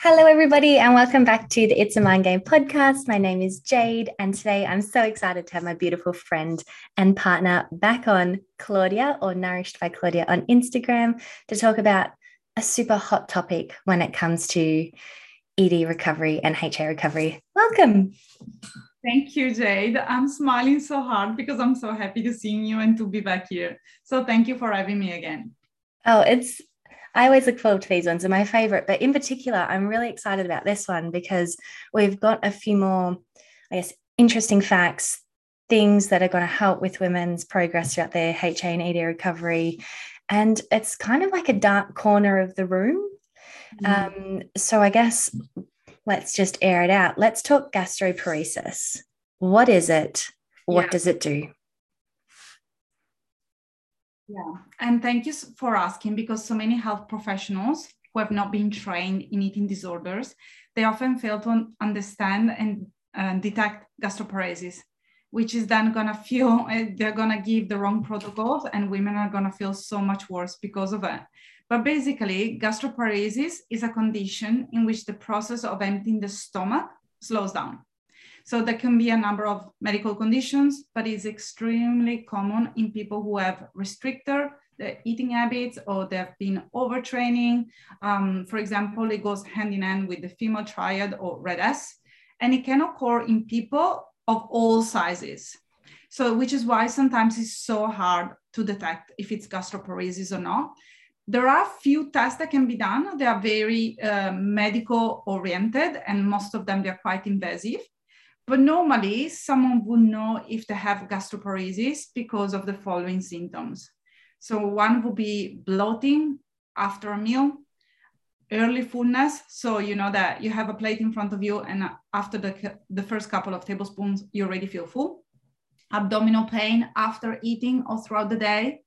Hello, everybody, and welcome back to the It's a Mind Game podcast. My name is Jade, and today I'm so excited to have my beautiful friend and partner back on Claudia or Nourished by Claudia on Instagram to talk about a super hot topic when it comes to ED recovery and HA recovery. Welcome. Thank you, Jade. I'm smiling so hard because I'm so happy to see you and to be back here. So thank you for having me again. Oh, it's I always look forward to these ones. They're my favorite, but in particular, I'm really excited about this one because we've got a few more, I guess, interesting facts, things that are going to help with women's progress throughout their HA and ED recovery. And it's kind of like a dark corner of the room. Mm. Um, so I guess let's just air it out. Let's talk gastroparesis. What is it? What yeah. does it do? Yeah, and thank you for asking because so many health professionals who have not been trained in eating disorders, they often fail to understand and uh, detect gastroparesis, which is then gonna feel uh, they're gonna give the wrong protocols, and women are gonna feel so much worse because of it. But basically, gastroparesis is a condition in which the process of emptying the stomach slows down. So there can be a number of medical conditions, but it's extremely common in people who have restricted their eating habits or they've been overtraining. Um, for example, it goes hand in hand with the female triad or RED-S, and it can occur in people of all sizes. So, which is why sometimes it's so hard to detect if it's gastroparesis or not. There are a few tests that can be done. They are very uh, medical oriented, and most of them they're quite invasive. But normally, someone would know if they have gastroparesis because of the following symptoms. So, one would be bloating after a meal, early fullness. So, you know that you have a plate in front of you, and uh, after the, the first couple of tablespoons, you already feel full. Abdominal pain after eating or throughout the day,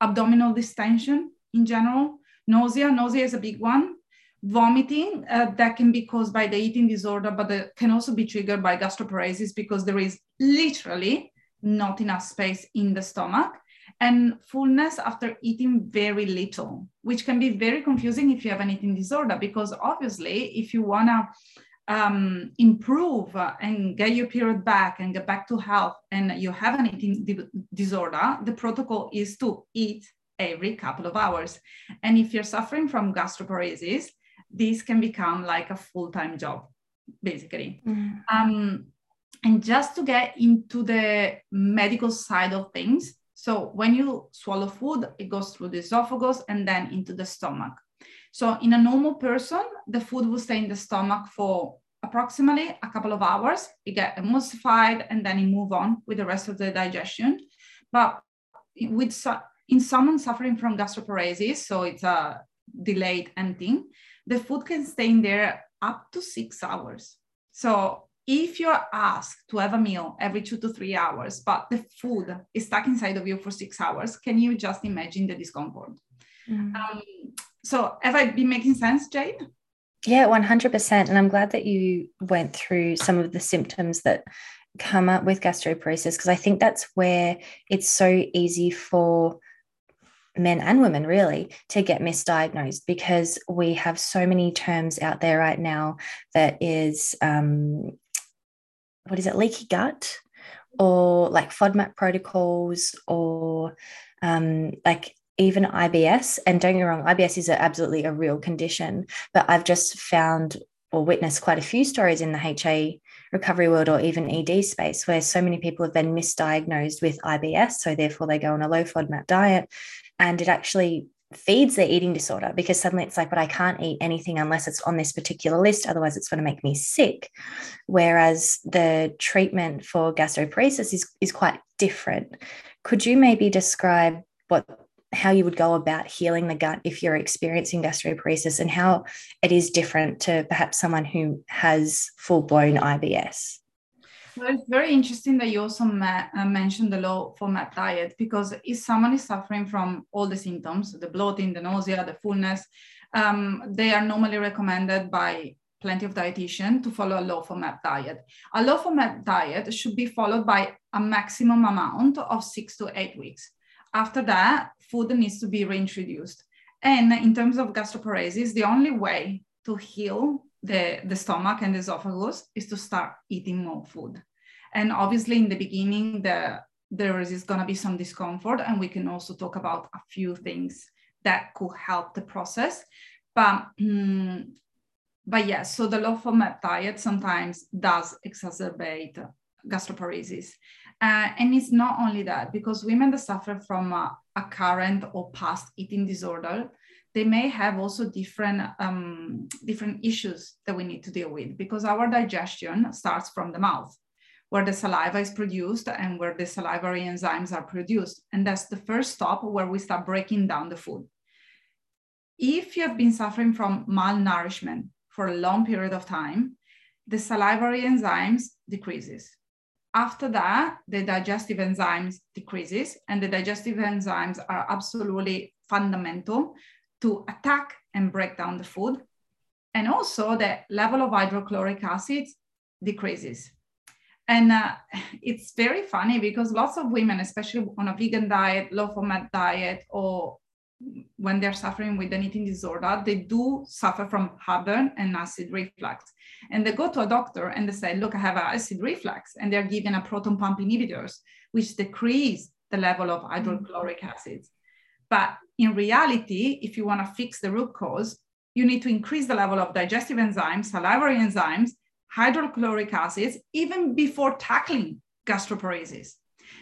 abdominal distension in general, nausea. Nausea is a big one vomiting uh, that can be caused by the eating disorder, but can also be triggered by gastroparesis because there is literally not enough space in the stomach. And fullness after eating very little, which can be very confusing if you have an eating disorder, because obviously, if you want to um, improve and get your period back and get back to health, and you have an eating di- disorder, the protocol is to eat every couple of hours. And if you're suffering from gastroparesis, this can become like a full-time job basically. Mm. um, and just to get into the medical side of things so when you swallow food it goes through the esophagus and then into the stomach. So in a normal person the food will stay in the stomach for approximately a couple of hours. It get emulsified and then it move on with the rest of the digestion. But with in someone suffering from gastroparesis so it's a delayed emptying the food can stay in there up to six hours. So if you're asked to have a meal every two to three hours, but the food is stuck inside of you for six hours, can you just imagine the discomfort? Mm. Um, so have I been making sense, Jade? Yeah, 100%. And I'm glad that you went through some of the symptoms that come up with gastroparesis, because I think that's where it's so easy for men and women really to get misdiagnosed because we have so many terms out there right now that is um, what is it leaky gut or like FODMAP protocols or um, like even IBS. And don't get me wrong, IBS is a, absolutely a real condition, but I've just found or witnessed quite a few stories in the HA recovery world or even ED space where so many people have been misdiagnosed with IBS. So therefore they go on a low FODMAP diet and it actually feeds their eating disorder because suddenly it's like, but I can't eat anything unless it's on this particular list. Otherwise, it's going to make me sick. Whereas the treatment for gastroparesis is, is quite different. Could you maybe describe what how you would go about healing the gut if you're experiencing gastroparesis and how it is different to perhaps someone who has full blown IBS? Well, it's very interesting that you also uh, mentioned the low FODMAP diet because if someone is suffering from all the symptoms, the bloating, the nausea, the fullness, um, they are normally recommended by plenty of dietitian to follow a low FODMAP diet. A low FODMAP diet should be followed by a maximum amount of six to eight weeks. After that, food needs to be reintroduced. And in terms of gastroparesis, the only way to heal the, the stomach and the esophagus is to start eating more food. And obviously, in the beginning, the, there is going to be some discomfort, and we can also talk about a few things that could help the process. But um, but yeah, so the low FODMAP diet sometimes does exacerbate gastroparesis. Uh, and it's not only that, because women that suffer from a, a current or past eating disorder, they may have also different um, different issues that we need to deal with because our digestion starts from the mouth where the saliva is produced and where the salivary enzymes are produced. And that's the first stop where we start breaking down the food. If you have been suffering from malnourishment for a long period of time the salivary enzymes decreases. After that the digestive enzymes decreases and the digestive enzymes are absolutely fundamental to attack and break down the food. And also the level of hydrochloric acid decreases. And uh, it's very funny because lots of women, especially on a vegan diet, low FODMAP diet, or when they're suffering with an eating disorder, they do suffer from heartburn and acid reflux. And they go to a doctor and they say, look, I have acid reflux. And they're given a proton pump inhibitors, which decrease the level of hydrochloric acid. But in reality, if you want to fix the root cause, you need to increase the level of digestive enzymes, salivary enzymes, hydrochloric acids, even before tackling gastroparesis.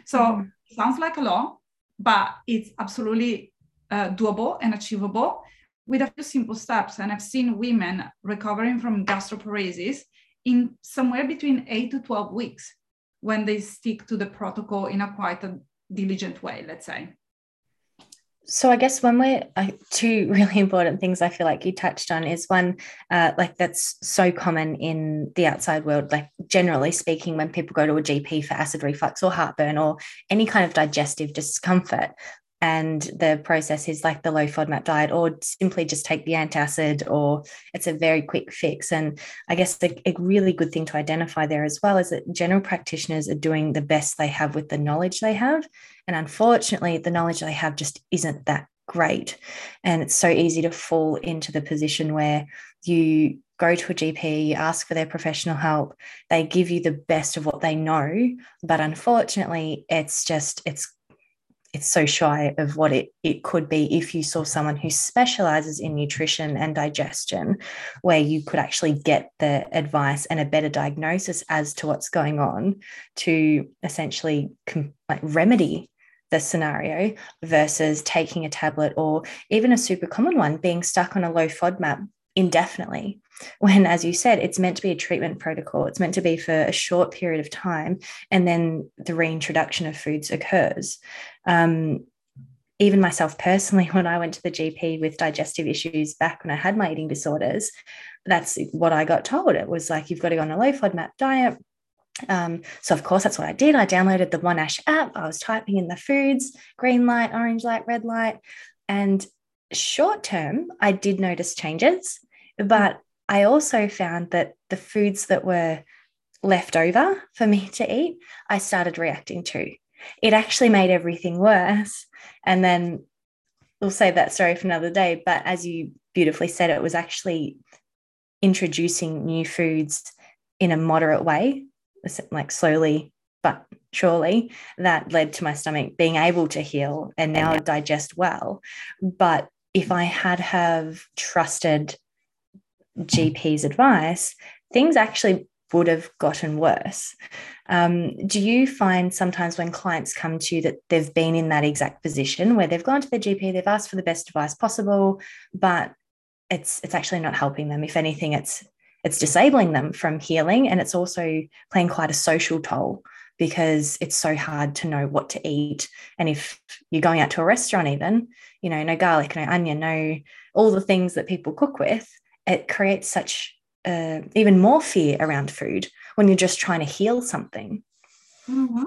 So mm-hmm. sounds like a lot, but it's absolutely uh, doable and achievable with a few simple steps. And I've seen women recovering from gastroparesis in somewhere between eight to 12 weeks when they stick to the protocol in a quite a diligent way, let's say so I guess one way, uh, two really important things I feel like you touched on is one, uh, like that's so common in the outside world, like generally speaking, when people go to a GP for acid reflux or heartburn or any kind of digestive discomfort, and the process is like the low FODMAP diet, or simply just take the antacid, or it's a very quick fix. And I guess the, a really good thing to identify there as well is that general practitioners are doing the best they have with the knowledge they have. And unfortunately, the knowledge they have just isn't that great. And it's so easy to fall into the position where you go to a GP, you ask for their professional help, they give you the best of what they know. But unfortunately, it's just, it's it's so shy of what it, it could be if you saw someone who specializes in nutrition and digestion, where you could actually get the advice and a better diagnosis as to what's going on to essentially com- like remedy the scenario versus taking a tablet or even a super common one being stuck on a low FODMAP indefinitely. When as you said it's meant to be a treatment protocol. It's meant to be for a short period of time and then the reintroduction of foods occurs. Um, even myself personally when i went to the gp with digestive issues back when i had my eating disorders that's what i got told. It was like you've got to go on a low fodmap diet. Um, so of course that's what i did. I downloaded the Monash app. I was typing in the foods green light orange light red light and short term, I did notice changes, but I also found that the foods that were left over for me to eat, I started reacting to. It actually made everything worse. And then we'll save that story for another day. But as you beautifully said, it was actually introducing new foods in a moderate way, like slowly but surely, that led to my stomach being able to heal and now digest well. But if I had have trusted GP's advice, things actually would have gotten worse. Um, do you find sometimes when clients come to you that they've been in that exact position where they've gone to their GP, they've asked for the best advice possible, but it's it's actually not helping them. If anything, it's it's disabling them from healing, and it's also playing quite a social toll because it's so hard to know what to eat. And if you're going out to a restaurant, even, you know, no garlic, no onion, no all the things that people cook with, it creates such uh, even more fear around food when you're just trying to heal something. Mm-hmm.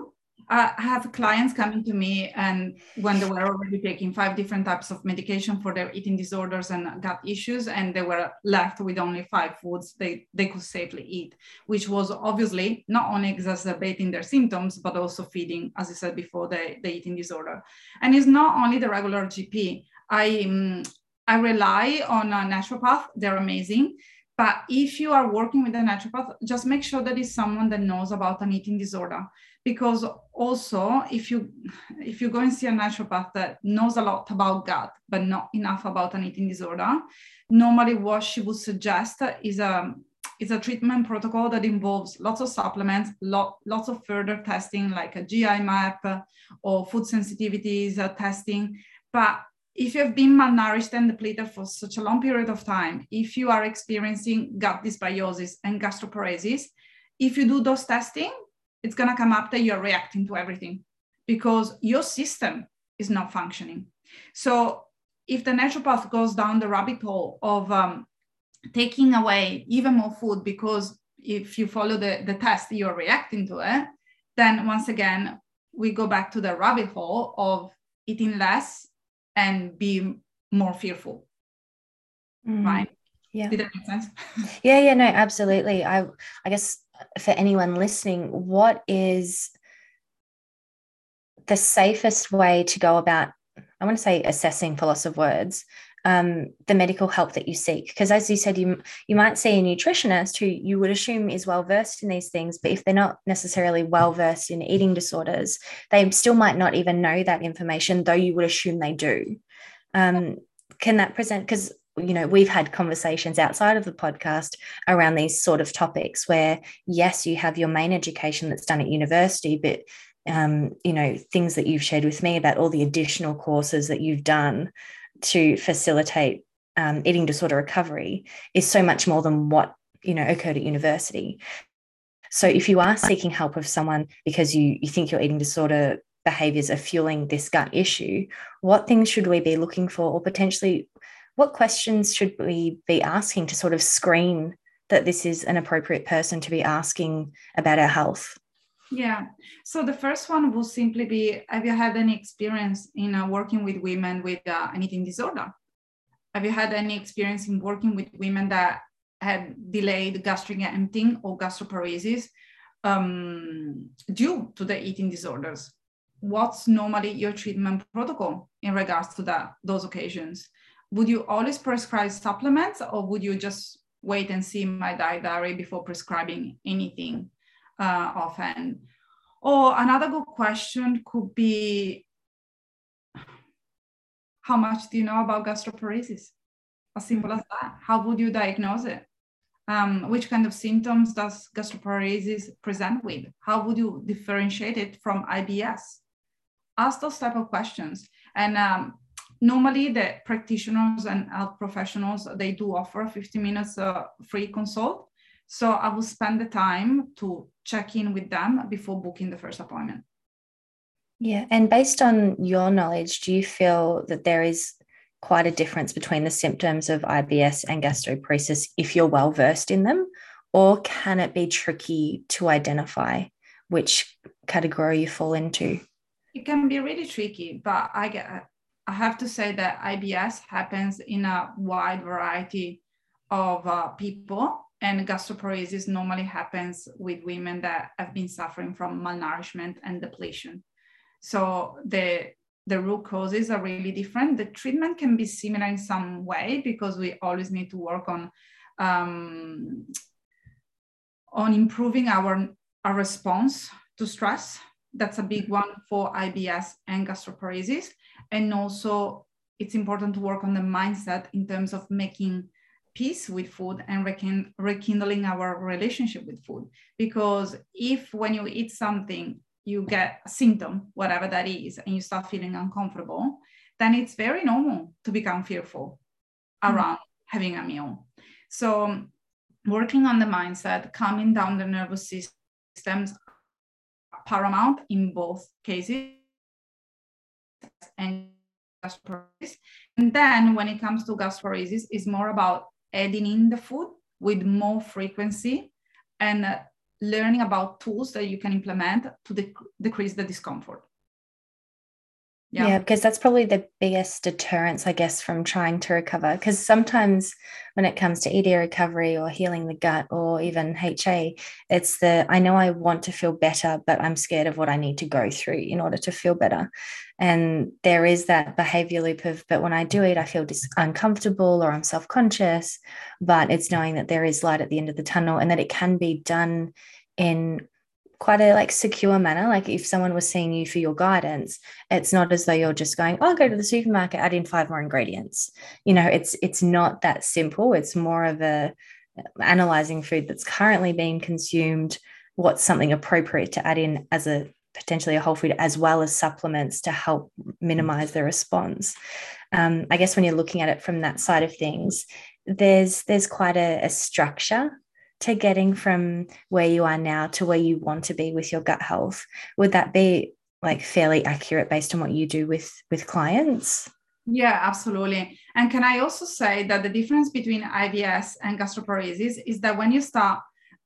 I have clients coming to me and when they were already taking five different types of medication for their eating disorders and gut issues, and they were left with only five foods they, they could safely eat, which was obviously not only exacerbating their symptoms, but also feeding, as I said before, the, the eating disorder. And it's not only the regular GP. I, um, I rely on a naturopath, they're amazing But if you are working with a naturopath, just make sure that it's someone that knows about an eating disorder. Because also, if you if you go and see a naturopath that knows a lot about gut but not enough about an eating disorder, normally what she would suggest is a is a treatment protocol that involves lots of supplements, lot, lots of further testing like a GI map or food sensitivities uh, testing. But if you have been malnourished and depleted for such a long period of time, if you are experiencing gut dysbiosis and gastroparesis, if you do those testing, it's going to come up that you're reacting to everything because your system is not functioning. So if the naturopath goes down the rabbit hole of um, taking away even more food because if you follow the, the test, you're reacting to it, then once again, we go back to the rabbit hole of eating less and be more fearful. Mm. Right. Yeah. Did that make sense? yeah, yeah, no, absolutely. I I guess for anyone listening, what is the safest way to go about, I want to say assessing for loss of words, um, the medical help that you seek. Because as you said, you you might see a nutritionist who you would assume is well versed in these things, but if they're not necessarily well versed in eating disorders, they still might not even know that information, though you would assume they do. Um, can that present? Because you know we've had conversations outside of the podcast around these sort of topics where yes you have your main education that's done at university but um, you know things that you've shared with me about all the additional courses that you've done to facilitate um, eating disorder recovery is so much more than what you know occurred at university. So if you are seeking help of someone because you you think your eating disorder behaviors are fueling this gut issue what things should we be looking for or potentially what questions should we be asking to sort of screen that this is an appropriate person to be asking about our health yeah. So the first one will simply be Have you had any experience in uh, working with women with uh, an eating disorder? Have you had any experience in working with women that had delayed gastric emptying or gastroparesis um, due to the eating disorders? What's normally your treatment protocol in regards to that those occasions? Would you always prescribe supplements or would you just wait and see my diet diary before prescribing anything uh, often. Or another good question could be how much do you know about gastroparesis? As simple as that. How would you diagnose it? Um, which kind of symptoms does gastroparesis present with? How would you differentiate it from IBS? Ask those type of questions. And um, normally the practitioners and health professionals, they do offer a 50 minutes uh, free consult. So I will spend the time to check in with them before booking the first appointment. Yeah. And based on your knowledge, do you feel that there is quite a difference between the symptoms of IBS and gastroparesis if you're well versed in them? Or can it be tricky to identify which category you fall into? It can be really tricky, but I get I have to say that IBS happens in a wide variety of uh, people and gastroparesis normally happens with women that have been suffering from malnourishment and depletion. So the the root causes are really different. The treatment can be similar in some way because we always need to work on um, on improving our our response to stress. That's a big one for IBS and gastroparesis, and also it's important to work on the mindset in terms of making peace with food and rekindling our relationship with food. Because if when you eat something, you get a symptom, whatever that is, and you start feeling uncomfortable, then it's very normal to become fearful mm-hmm. around having a meal. So, working on the mindset, calming down the nervous systems, paramount in both cases. And and then when it comes to gastroparesis, it's more about adding in the food with more frequency and uh, learning about tools that you can implement to dec- decrease the discomfort. Yeah. yeah. because that's probably the biggest deterrence, I guess, from trying to recover. Because sometimes when it comes to ED recovery or healing the gut or even HA, it's the I know I want to feel better, but I'm scared of what I need to go through in order to feel better. And there is that behavior loop of, but when I do it, I feel dis- uncomfortable or I'm self conscious. But it's knowing that there is light at the end of the tunnel and that it can be done in quite a like secure manner. Like if someone was seeing you for your guidance it's not as though you're just going oh go to the supermarket add in five more ingredients. You know it's it's not that simple. It's more of a analyzing food that's currently being consumed what's something appropriate to add in as a potentially a whole food as well as supplements to help minimize the response. Um, i guess when you're looking at it from that side of things there's there's quite a, a structure to getting from where you are now to where you want to be with your gut health would that be like fairly accurate based on what you do with with clients? Yeah absolutely. And can i also say that the difference between ibs and gastroparesis is that when you start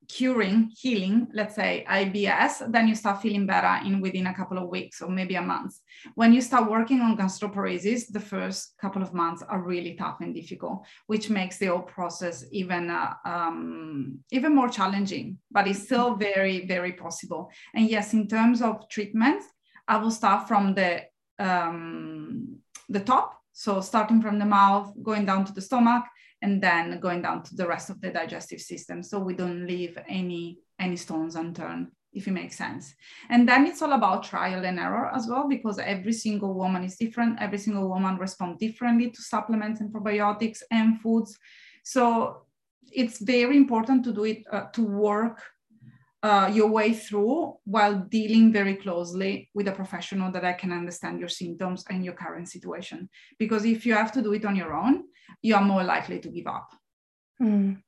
curing, healing, let's say IBS, then you start feeling better in within a couple of weeks or maybe a month. When you start working on gastroparesis, the first couple of months are really tough and difficult, which makes the whole process even uh, um, even more challenging. But it's still very very possible. And yes, in terms of treatment, I will start from the um, the top. So starting from the mouth, going down to the stomach, and then going down to the rest of the digestive system. So we don't leave any, any stones unturned, if it makes sense. And then it's all about trial and error as well, because every single woman is different. Every single woman responds differently to supplements and probiotics and foods. So it's very important to do it, uh, to work uh, your way through while dealing very closely with a professional that I can understand your symptoms and your current situation. Because if you have to do it on your own, you are more likely to give up. Mm.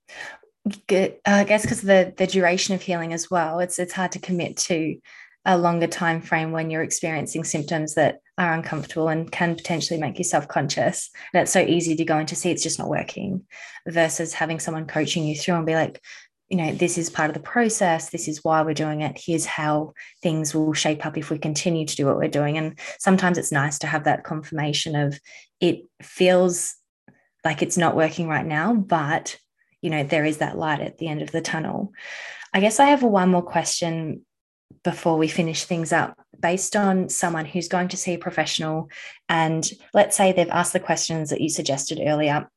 I guess because the the duration of healing as well, it's it's hard to commit to a longer time frame when you're experiencing symptoms that are uncomfortable and can potentially make you self-conscious. And it's so easy to go into see it's just not working versus having someone coaching you through and be like, you know, this is part of the process. This is why we're doing it. Here's how things will shape up if we continue to do what we're doing. And sometimes it's nice to have that confirmation of it feels like it's not working right now, but you know, there is that light at the end of the tunnel. I guess I have one more question before we finish things up based on someone who's going to see a professional and let's say they've asked the questions that you suggested earlier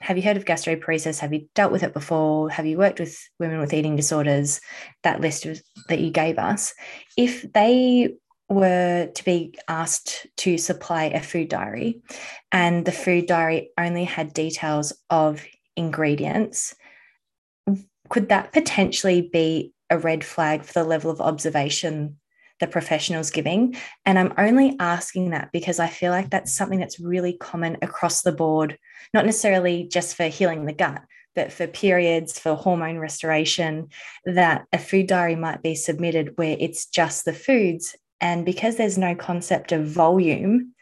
have you heard of gastroparesis? Have you dealt with it before? Have you worked with women with eating disorders? That list of, that you gave us. If they were to be asked to supply a food diary, and the food diary only had details of ingredients, could that potentially be a red flag for the level of observation the professional's giving? And I'm only asking that because I feel like that's something that's really common across the board, not necessarily just for healing the gut, but for periods, for hormone restoration, that a food diary might be submitted where it's just the foods and because there's no concept of volume,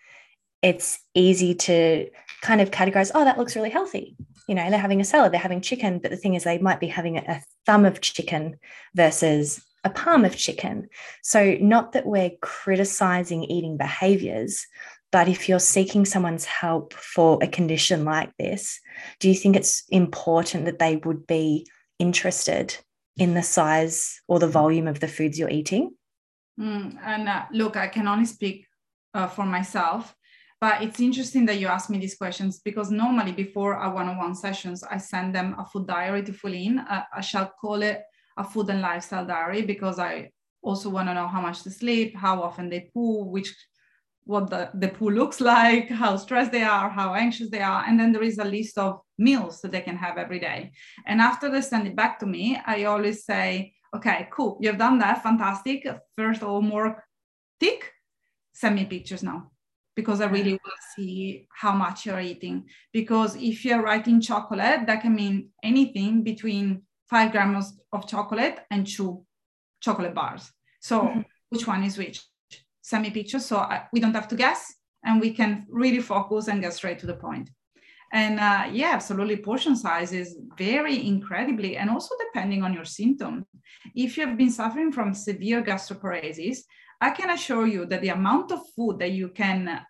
it's easy to kind of categorize, oh, that looks really healthy. You know, they're having a salad, they're having chicken, but the thing is, they might be having a thumb of chicken versus a palm of chicken. So, not that we're criticizing eating behaviors, but if you're seeking someone's help for a condition like this, do you think it's important that they would be interested in the size or the volume of the foods you're eating? Mm, and uh, look, I can only speak uh, for myself, but it's interesting that you ask me these questions because normally before our one-on-one sessions, I send them a food diary to fill in. Uh, I shall call it a food and lifestyle diary because I also want to know how much they sleep, how often they poo, which what the, the poo looks like, how stressed they are, how anxious they are. And then there is a list of meals that they can have every day. And after they send it back to me, I always say, Okay, cool. You've done that. Fantastic. First homework tick. Send me pictures now because I really want to see how much you're eating. Because if you're writing chocolate, that can mean anything between five grams of chocolate and two chocolate bars. So mm-hmm. which one is which? Send me pictures so I, we don't have to guess and we can really focus and get straight to the point. And uh, yeah, absolutely, portion size is very incredibly, and also depending on your symptoms. If you have been suffering from severe gastroparesis, I can assure you that the amount of food that you can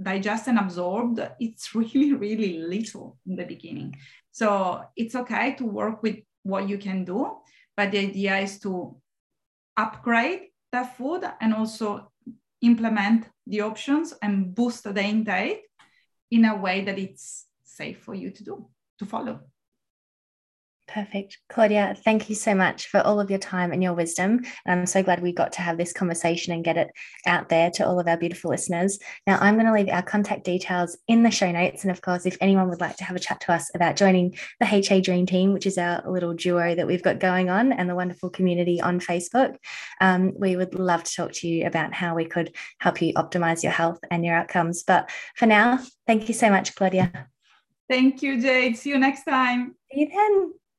digest and absorb, it's really, really little in the beginning. So it's okay to work with what you can do, but the idea is to upgrade the food and also implement the options and boost the intake in a way that it's safe for you to do, to follow. Perfect. Claudia, thank you so much for all of your time and your wisdom. And I'm so glad we got to have this conversation and get it out there to all of our beautiful listeners. Now, I'm going to leave our contact details in the show notes. And of course, if anyone would like to have a chat to us about joining the HA Dream Team, which is our little duo that we've got going on and the wonderful community on Facebook, um, we would love to talk to you about how we could help you optimize your health and your outcomes. But for now, thank you so much, Claudia. Thank you, Jade. See you next time. See you then.